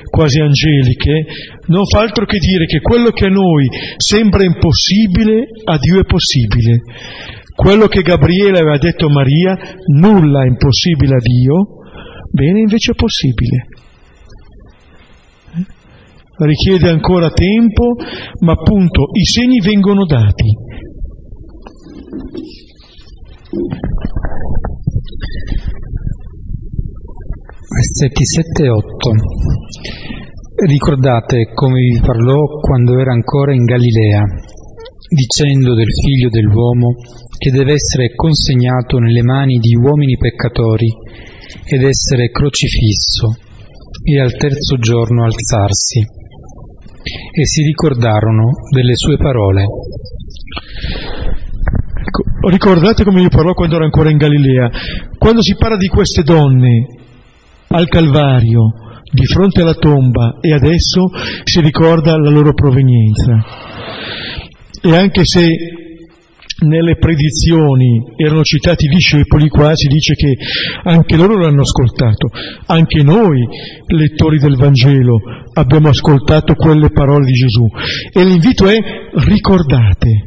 S3: quasi angeliche, non fa altro che dire che quello che a noi sembra impossibile, a Dio è possibile. Quello che Gabriele aveva detto a Maria, nulla è impossibile a Dio, bene invece è possibile richiede ancora tempo, ma appunto i segni vengono dati.
S1: Versetti 7 e 8. Ricordate come vi parlò quando era ancora in Galilea, dicendo del figlio dell'uomo che deve essere consegnato nelle mani di uomini peccatori ed essere crocifisso e al terzo giorno alzarsi e si ricordarono delle sue parole.
S3: Ecco, ricordate come vi parlò quando ero ancora in Galilea. Quando si parla di queste donne al Calvario, di fronte alla tomba e adesso si ricorda la loro provenienza. E anche se nelle predizioni erano citati i discepoli, qua si dice che anche loro l'hanno ascoltato, anche noi, lettori del Vangelo, abbiamo ascoltato quelle parole di Gesù. E l'invito è ricordate,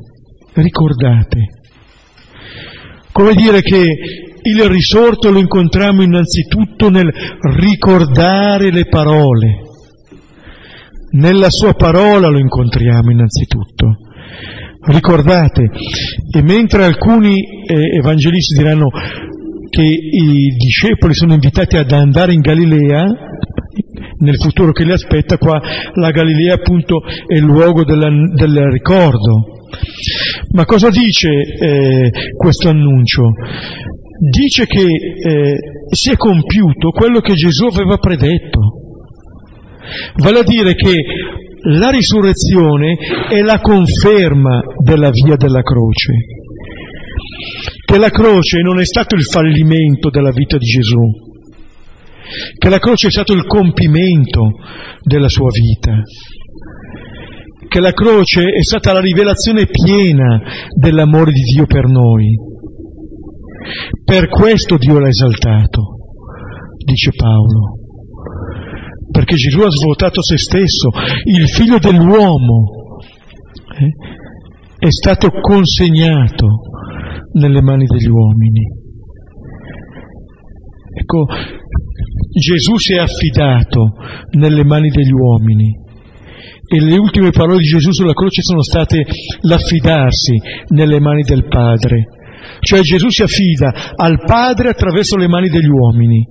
S3: ricordate. Come dire che il risorto lo incontriamo innanzitutto nel ricordare le parole. Nella sua parola lo incontriamo innanzitutto. Ricordate, e mentre alcuni eh, evangelisti diranno che i discepoli sono invitati ad andare in Galilea, nel futuro che li aspetta, qua la Galilea appunto è il luogo della, del ricordo. Ma cosa dice eh, questo annuncio? Dice che eh, si è compiuto quello che Gesù aveva predetto. Vale a dire che la risurrezione è la conferma della via della croce, che la croce non è stato il fallimento della vita di Gesù, che la croce è stato il compimento della sua vita, che la croce è stata la rivelazione piena dell'amore di Dio per noi. Per questo Dio l'ha esaltato, dice Paolo perché Gesù ha svuotato se stesso, il figlio dell'uomo. Eh? è stato consegnato nelle mani degli uomini. Ecco, Gesù si è affidato nelle mani degli uomini e le ultime parole di Gesù sulla croce sono state l'affidarsi nelle mani del Padre. Cioè Gesù si affida al Padre attraverso le mani degli uomini.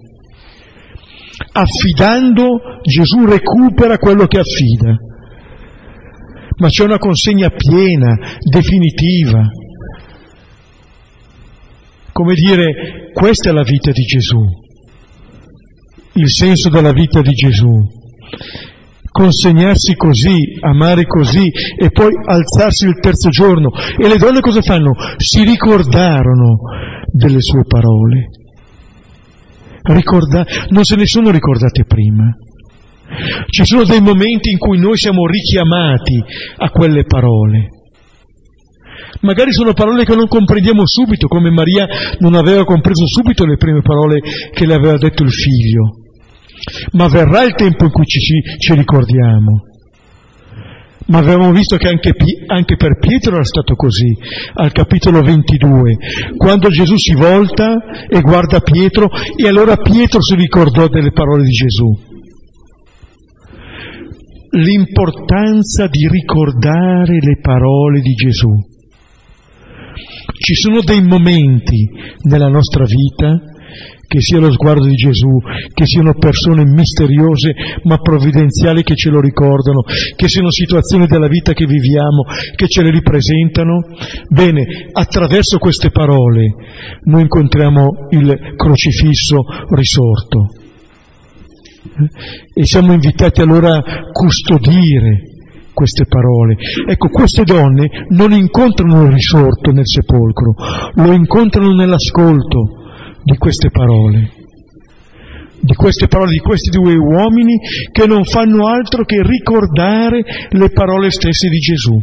S3: Affidando Gesù recupera quello che affida ma c'è una consegna piena, definitiva. Come dire, questa è la vita di Gesù, il senso della vita di Gesù. Consegnarsi così, amare così e poi alzarsi il terzo giorno. E le donne cosa fanno? Si ricordarono delle sue parole. Ricorda- non se ne sono ricordate prima. Ci sono dei momenti in cui noi siamo richiamati a quelle parole. Magari sono parole che non comprendiamo subito, come Maria non aveva compreso subito le prime parole che le aveva detto il figlio. Ma verrà il tempo in cui ci, ci ricordiamo. Ma avevamo visto che anche, anche, per Pietro era stato così, al capitolo 22, quando Gesù si volta e guarda Pietro e allora Pietro si ricordò delle parole di Gesù l'importanza di ricordare le parole di Gesù. Ci sono dei momenti nella nostra vita, che sia lo sguardo di Gesù, che siano persone misteriose ma provvidenziali che ce lo ricordano, che siano situazioni della vita che viviamo, che ce le ripresentano. Bene, attraverso queste parole noi incontriamo il crocifisso risorto e siamo invitati allora a custodire queste parole. Ecco, queste donne non incontrano il risorto nel sepolcro, lo incontrano nell'ascolto di queste parole, di queste parole di questi due uomini che non fanno altro che ricordare le parole stesse di Gesù.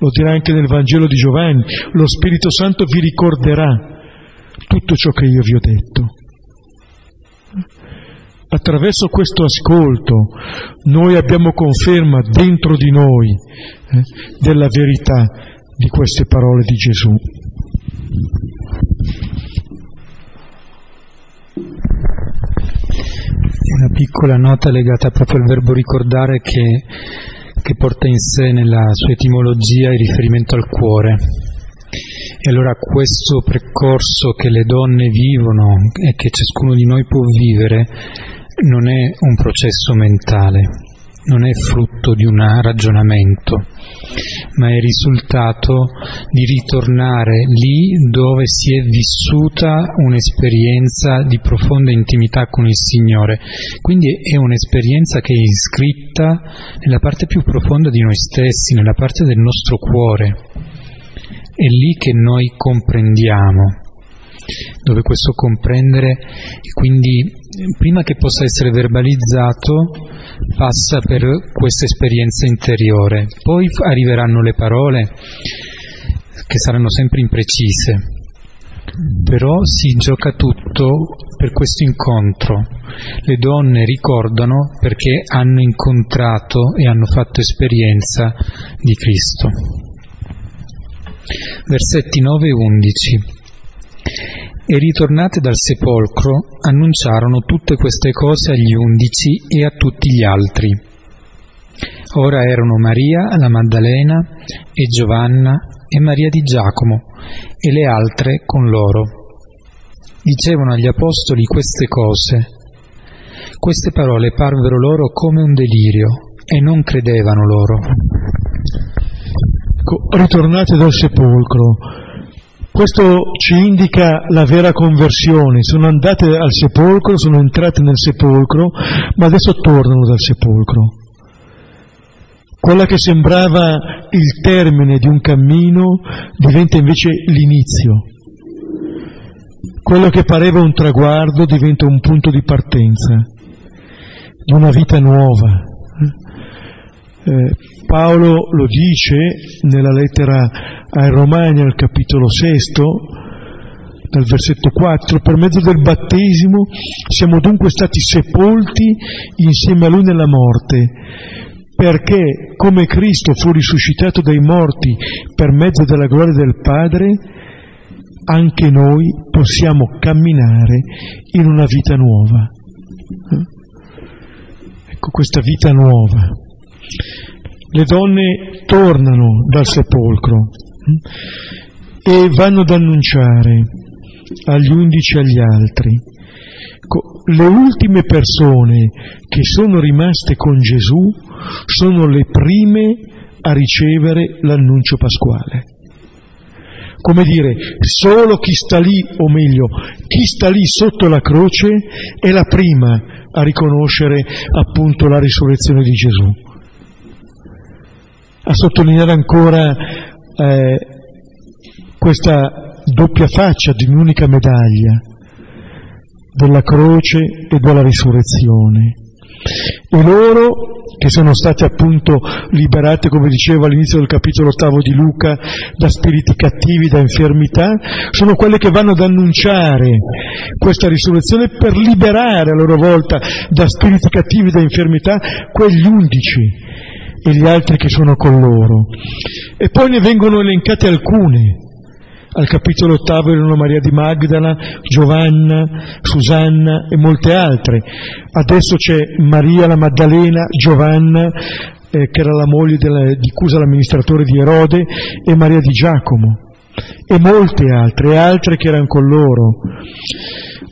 S3: Lo dirà anche nel Vangelo di Giovanni, lo Spirito Santo vi ricorderà tutto ciò che io vi ho detto attraverso questo ascolto noi abbiamo conferma dentro di noi eh, della verità di queste parole di Gesù.
S1: Una piccola nota legata proprio al verbo ricordare che, che porta in sé nella sua etimologia il riferimento al cuore. E allora questo percorso che le donne vivono e che ciascuno di noi può vivere non è un processo mentale, non è frutto di un ragionamento, ma è risultato di ritornare lì dove si è vissuta un'esperienza di profonda intimità con il Signore. Quindi è un'esperienza che è iscritta nella parte più profonda di noi stessi, nella parte del nostro cuore. È lì che noi comprendiamo dove questo comprendere quindi prima che possa essere verbalizzato passa per questa esperienza interiore, poi arriveranno le parole che saranno sempre imprecise, però si gioca tutto per questo incontro. Le donne ricordano perché hanno incontrato e hanno fatto esperienza di Cristo. Versetti 9 e 11 e ritornate dal sepolcro annunciarono tutte queste cose agli undici e a tutti gli altri. Ora erano Maria, la Maddalena e Giovanna e Maria di Giacomo e le altre con loro. Dicevano agli apostoli queste cose. Queste parole parvero loro come un delirio e non credevano loro.
S3: Ritornate dal sepolcro, questo ci indica la vera conversione, sono andate al sepolcro, sono entrate nel sepolcro, ma adesso tornano dal sepolcro. Quella che sembrava il termine di un cammino diventa invece l'inizio. Quello che pareva un traguardo diventa un punto di partenza di una vita nuova. Eh, Paolo lo dice nella lettera ai Romani al capitolo sesto, dal versetto 4, per mezzo del battesimo siamo dunque stati sepolti insieme a lui nella morte, perché come Cristo fu risuscitato dai morti per mezzo della gloria del Padre, anche noi possiamo camminare in una vita nuova. Ecco questa vita nuova. Le donne tornano dal sepolcro e vanno ad annunciare agli undici e agli altri. Le ultime persone che sono rimaste con Gesù sono le prime a ricevere l'annuncio pasquale. Come dire, solo chi sta lì, o meglio, chi sta lì sotto la croce è la prima a riconoscere appunto la risurrezione di Gesù. A sottolineare ancora eh, questa doppia faccia di un'unica medaglia della croce e della risurrezione. E loro, che sono stati appunto liberati, come dicevo all'inizio del capitolo ottavo di Luca, da spiriti cattivi, da infermità, sono quelle che vanno ad annunciare questa risurrezione per liberare a loro volta da spiriti cattivi, da infermità, quegli undici e gli altri che sono con loro. E poi ne vengono elencate alcune al capitolo ottavo erano Maria di Magdala, Giovanna, Susanna e molte altre. Adesso c'è Maria la Maddalena, Giovanna, eh, che era la moglie della, di Cusa, l'amministratore di Erode, e Maria di Giacomo, e molte altre, altre che erano con loro.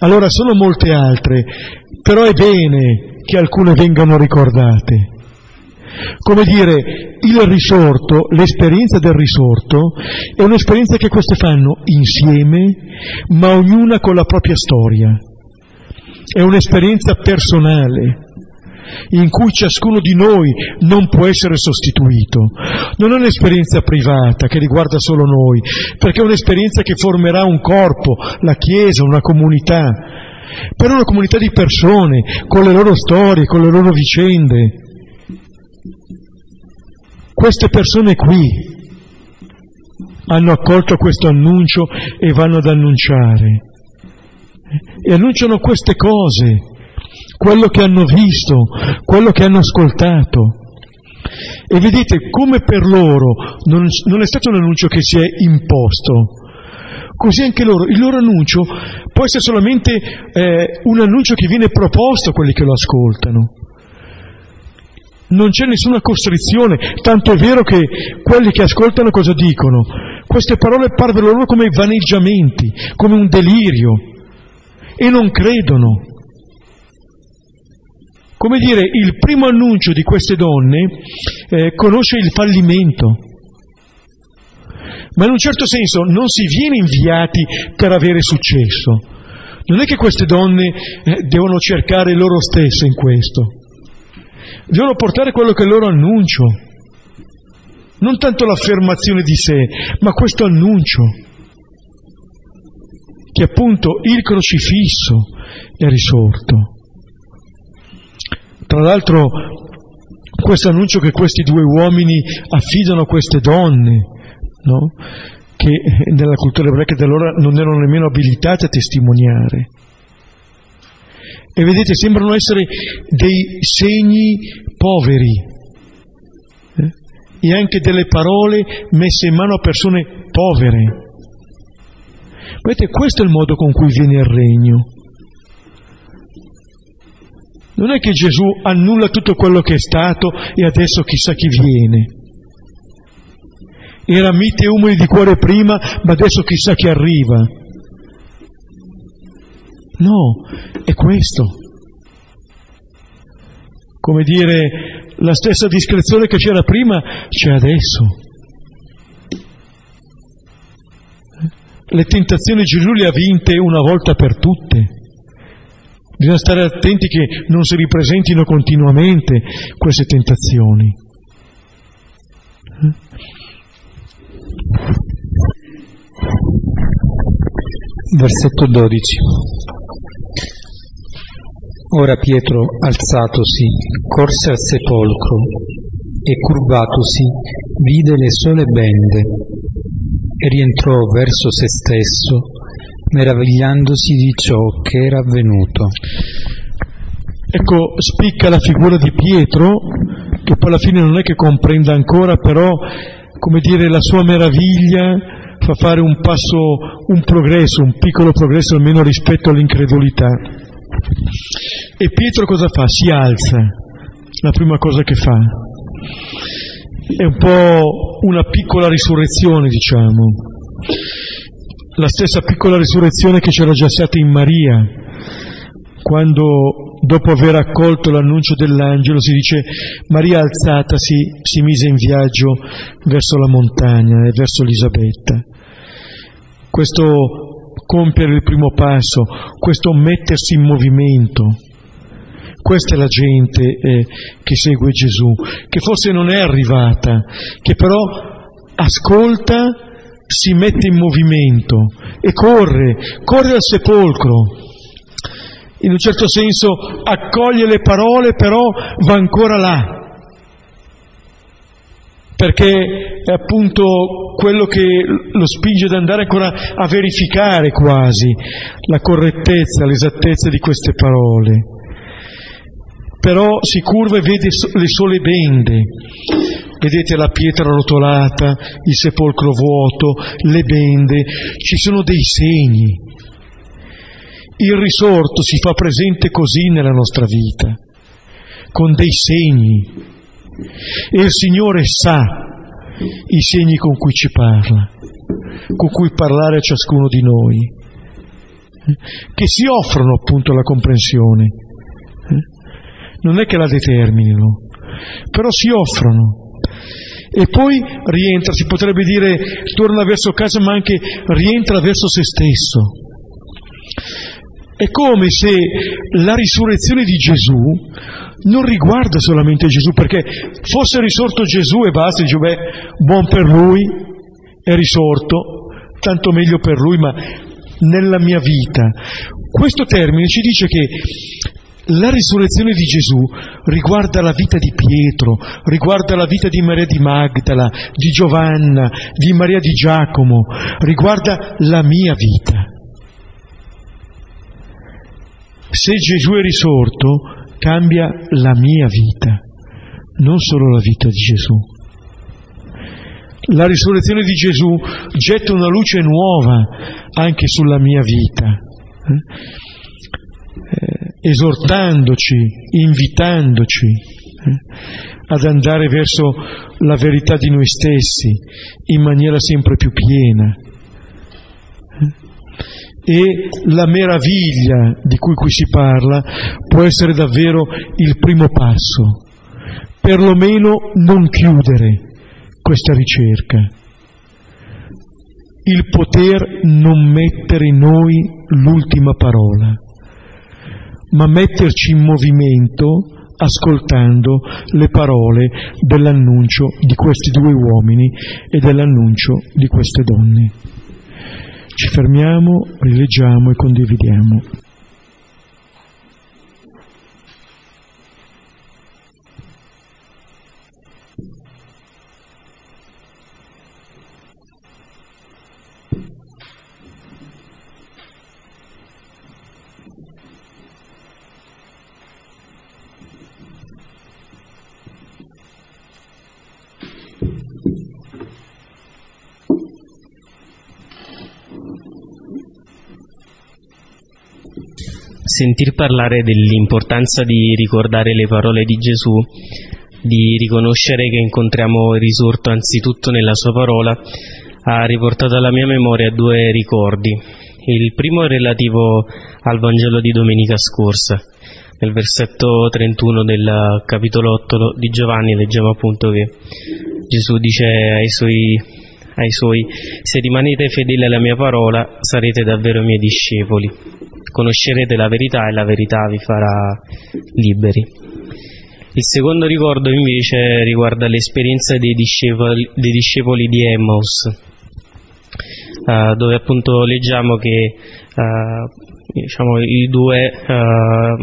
S3: Allora sono molte altre, però è bene che alcune vengano ricordate come dire, il risorto, l'esperienza del risorto è un'esperienza che queste fanno insieme, ma ognuna con la propria storia. È un'esperienza personale in cui ciascuno di noi non può essere sostituito. Non è un'esperienza privata che riguarda solo noi, perché è un'esperienza che formerà un corpo, la Chiesa, una comunità, però una comunità di persone, con le loro storie, con le loro vicende. Queste persone qui hanno accolto questo annuncio e vanno ad annunciare. E annunciano queste cose, quello che hanno visto, quello che hanno ascoltato. E vedete come per loro non, non è stato un annuncio che si è imposto, così anche loro, il loro annuncio può essere solamente eh, un annuncio che viene proposto a quelli che lo ascoltano non c'è nessuna costrizione, tanto è vero che quelli che ascoltano cosa dicono? Queste parole parvero loro come vaneggiamenti, come un delirio, e non credono. Come dire, il primo annuncio di queste donne eh, conosce il fallimento, ma in un certo senso non si viene inviati per avere successo. Non è che queste donne eh, devono cercare loro stesse in questo devono portare quello che è il loro annuncio, non tanto l'affermazione di sé, ma questo annuncio, che appunto il crocifisso è risorto. Tra l'altro questo annuncio che questi due uomini affidano a queste donne, no? che nella cultura ebraica dell'ora non erano nemmeno abilitate a testimoniare, e vedete, sembrano essere dei segni poveri eh? e anche delle parole messe in mano a persone povere. Vedete, questo è il modo con cui viene il regno. Non è che Gesù annulla tutto quello che è stato e adesso chissà chi viene. Era mite e umili di cuore prima, ma adesso chissà chi arriva. No, è questo. Come dire, la stessa discrezione che c'era prima c'è adesso. Le tentazioni Gesù le ha vinte una volta per tutte. Bisogna stare attenti che non si ripresentino continuamente queste tentazioni.
S1: Versetto 12. Ora Pietro, alzatosi, corse al sepolcro e curvatosi vide le sole bende e rientrò verso se stesso, meravigliandosi di ciò che era avvenuto.
S3: Ecco, spicca la figura di Pietro che poi alla fine non è che comprenda ancora, però, come dire, la sua meraviglia fa fare un passo, un progresso, un piccolo progresso almeno rispetto all'incredulità. E Pietro cosa fa? Si alza, la prima cosa che fa. È un po' una piccola risurrezione, diciamo. La stessa piccola risurrezione che c'era già stata in Maria, quando dopo aver accolto l'annuncio dell'angelo si dice Maria alzatasi si mise in viaggio verso la montagna e verso Elisabetta. Questo compiere il primo passo, questo mettersi in movimento, questa è la gente eh, che segue Gesù, che forse non è arrivata, che però ascolta, si mette in movimento e corre, corre al sepolcro. In un certo senso accoglie le parole, però va ancora là. Perché è appunto quello che lo spinge ad andare ancora a verificare quasi la correttezza, l'esattezza di queste parole però si curva e vede le sole bende. Vedete la pietra rotolata, il sepolcro vuoto, le bende, ci sono dei segni. Il risorto si fa presente così nella nostra vita, con dei segni. E il Signore sa i segni con cui ci parla, con cui parlare a ciascuno di noi, che si offrono appunto alla comprensione non è che la determinino, però si offrono. E poi rientra, si potrebbe dire, torna verso casa, ma anche rientra verso se stesso. È come se la risurrezione di Gesù non riguarda solamente Gesù, perché fosse risorto Gesù e basta, dice, beh, buon per lui, è risorto, tanto meglio per lui, ma nella mia vita. Questo termine ci dice che la risurrezione di Gesù riguarda la vita di Pietro, riguarda la vita di Maria di Magdala, di Giovanna, di Maria di Giacomo, riguarda la mia vita. Se Gesù è risorto, cambia la mia vita, non solo la vita di Gesù. La risurrezione di Gesù getta una luce nuova anche sulla mia vita. Eh? esortandoci, invitandoci eh, ad andare verso la verità di noi stessi in maniera sempre più piena. Eh. E la meraviglia di cui qui si parla può essere davvero il primo passo, perlomeno non chiudere questa ricerca, il poter non mettere in noi l'ultima parola ma metterci in movimento ascoltando le parole dell'annuncio di questi due uomini e dell'annuncio di queste donne. Ci fermiamo, rileggiamo e condividiamo.
S4: Sentir parlare dell'importanza di ricordare le parole di Gesù, di riconoscere che incontriamo il risorto anzitutto nella sua parola, ha riportato alla mia memoria due ricordi. Il primo è relativo al Vangelo di domenica scorsa. Nel versetto 31 del capitolo 8 di Giovanni leggiamo appunto che Gesù dice ai suoi, ai suoi se rimanete fedeli alla mia parola sarete davvero miei discepoli conoscerete la verità e la verità vi farà liberi. Il secondo ricordo invece riguarda l'esperienza dei discepoli, dei discepoli di Emmaus, uh, dove appunto leggiamo che uh, diciamo, i due eh,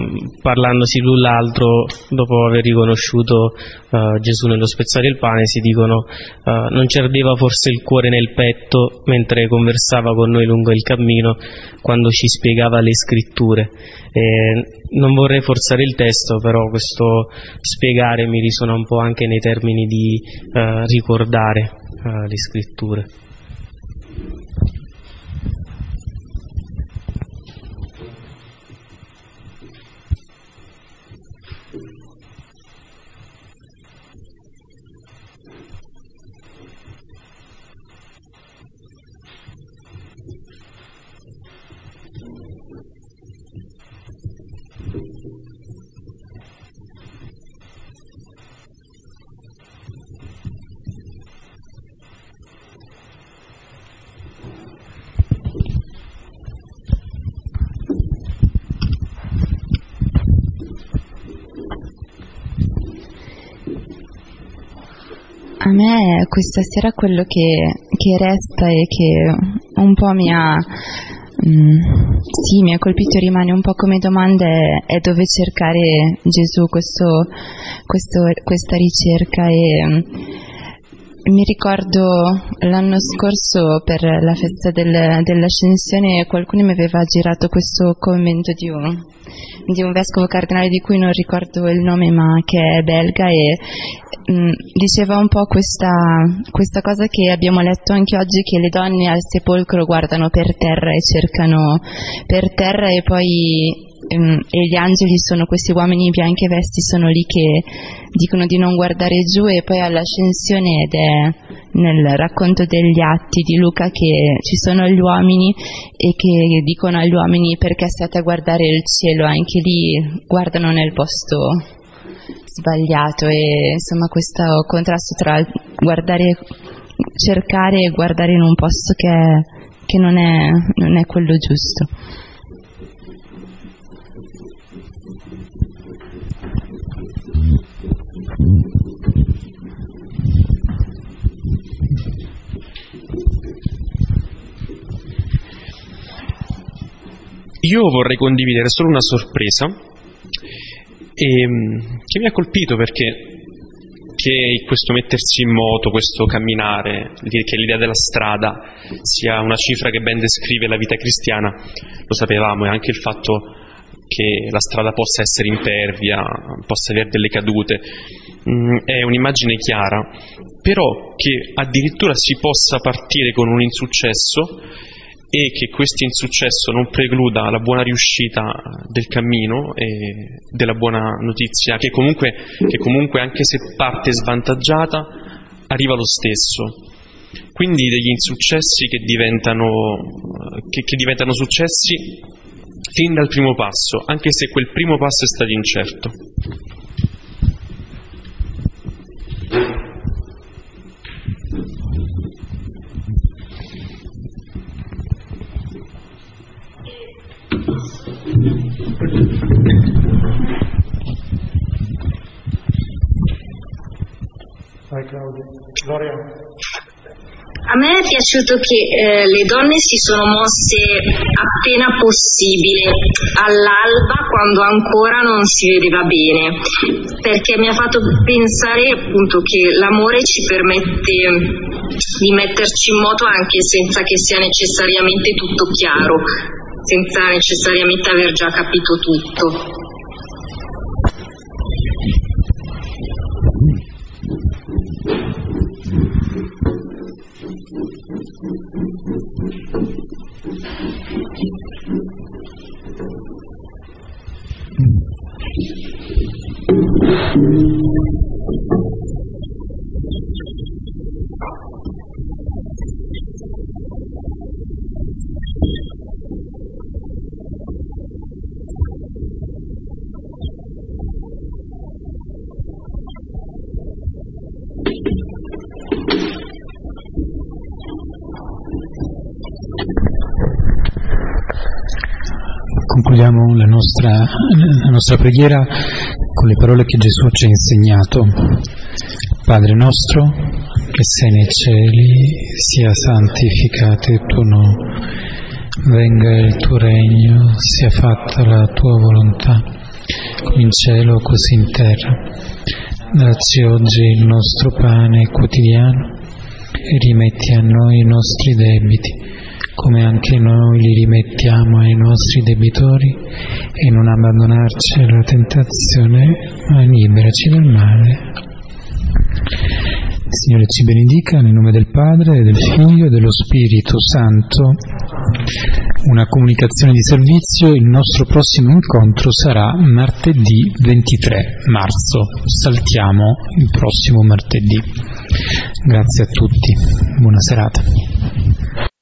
S4: parlandosi l'un l'altro dopo aver riconosciuto eh, Gesù nello spezzare il pane si dicono eh, non ci ardeva forse il cuore nel petto mentre conversava con noi lungo il cammino quando ci spiegava le scritture non vorrei forzare il testo però questo spiegare mi risuona un po' anche nei termini di eh, ricordare eh, le scritture
S5: A me questa sera quello che, che resta e che un po' mi ha, mm, sì, mi ha colpito rimane un po' come domanda è, è dove cercare Gesù, questo, questo, questa ricerca e mi ricordo l'anno scorso per la festa del, dell'ascensione qualcuno mi aveva girato questo commento di un, di un vescovo cardinale di cui non ricordo il nome ma che è belga e mh, mm, diceva un po' questa, questa, cosa che abbiamo letto anche oggi che le donne al sepolcro guardano per terra e cercano per terra e poi mh, e gli angeli sono questi uomini bianchi e vesti sono lì che dicono di non guardare giù e poi all'ascensione ed è nel racconto degli atti di Luca che ci sono gli uomini e che dicono agli uomini perché state a guardare il cielo, anche lì guardano nel posto sbagliato e insomma questo contrasto tra guardare, cercare e guardare in un posto che, che non, è, non è quello giusto.
S6: Io vorrei condividere solo una sorpresa ehm, che mi ha colpito perché questo mettersi in moto, questo camminare, che l'idea della strada sia una cifra che ben descrive la vita cristiana, lo sapevamo, e anche il fatto che la strada possa essere impervia, possa avere delle cadute, mm, è un'immagine chiara, però che addirittura si possa partire con un insuccesso e che questo insuccesso non precluda la buona riuscita del cammino e della buona notizia, che comunque, che comunque anche se parte svantaggiata arriva lo stesso. Quindi degli insuccessi che diventano, che, che diventano successi fin dal primo passo, anche se quel primo passo è stato incerto.
S2: Vai Claudia. Gloria.
S7: A me è piaciuto che eh, le donne si sono mosse appena possibile, all'alba quando ancora non si vedeva bene, perché mi ha fatto pensare appunto che l'amore ci permette di metterci in moto anche senza che sia necessariamente tutto chiaro, senza necessariamente aver già capito tutto.
S1: concludiamo la nostra, la nostra preghiera con le parole che Gesù ci ha insegnato. Padre nostro, che sei nei cieli, sia santificato il tuo nome venga il tuo regno, sia fatta la tua volontà, come in cielo così in terra. Dacci oggi il nostro pane quotidiano e rimetti a noi i nostri debiti, come anche noi li rimettiamo ai nostri debitori, e non abbandonarci alla tentazione, ma liberaci dal male. Signore ci benedica nel nome del Padre, del Figlio e dello Spirito Santo. Una comunicazione di servizio, il nostro prossimo incontro sarà martedì 23 marzo. Saltiamo il prossimo martedì. Grazie a tutti, buona serata.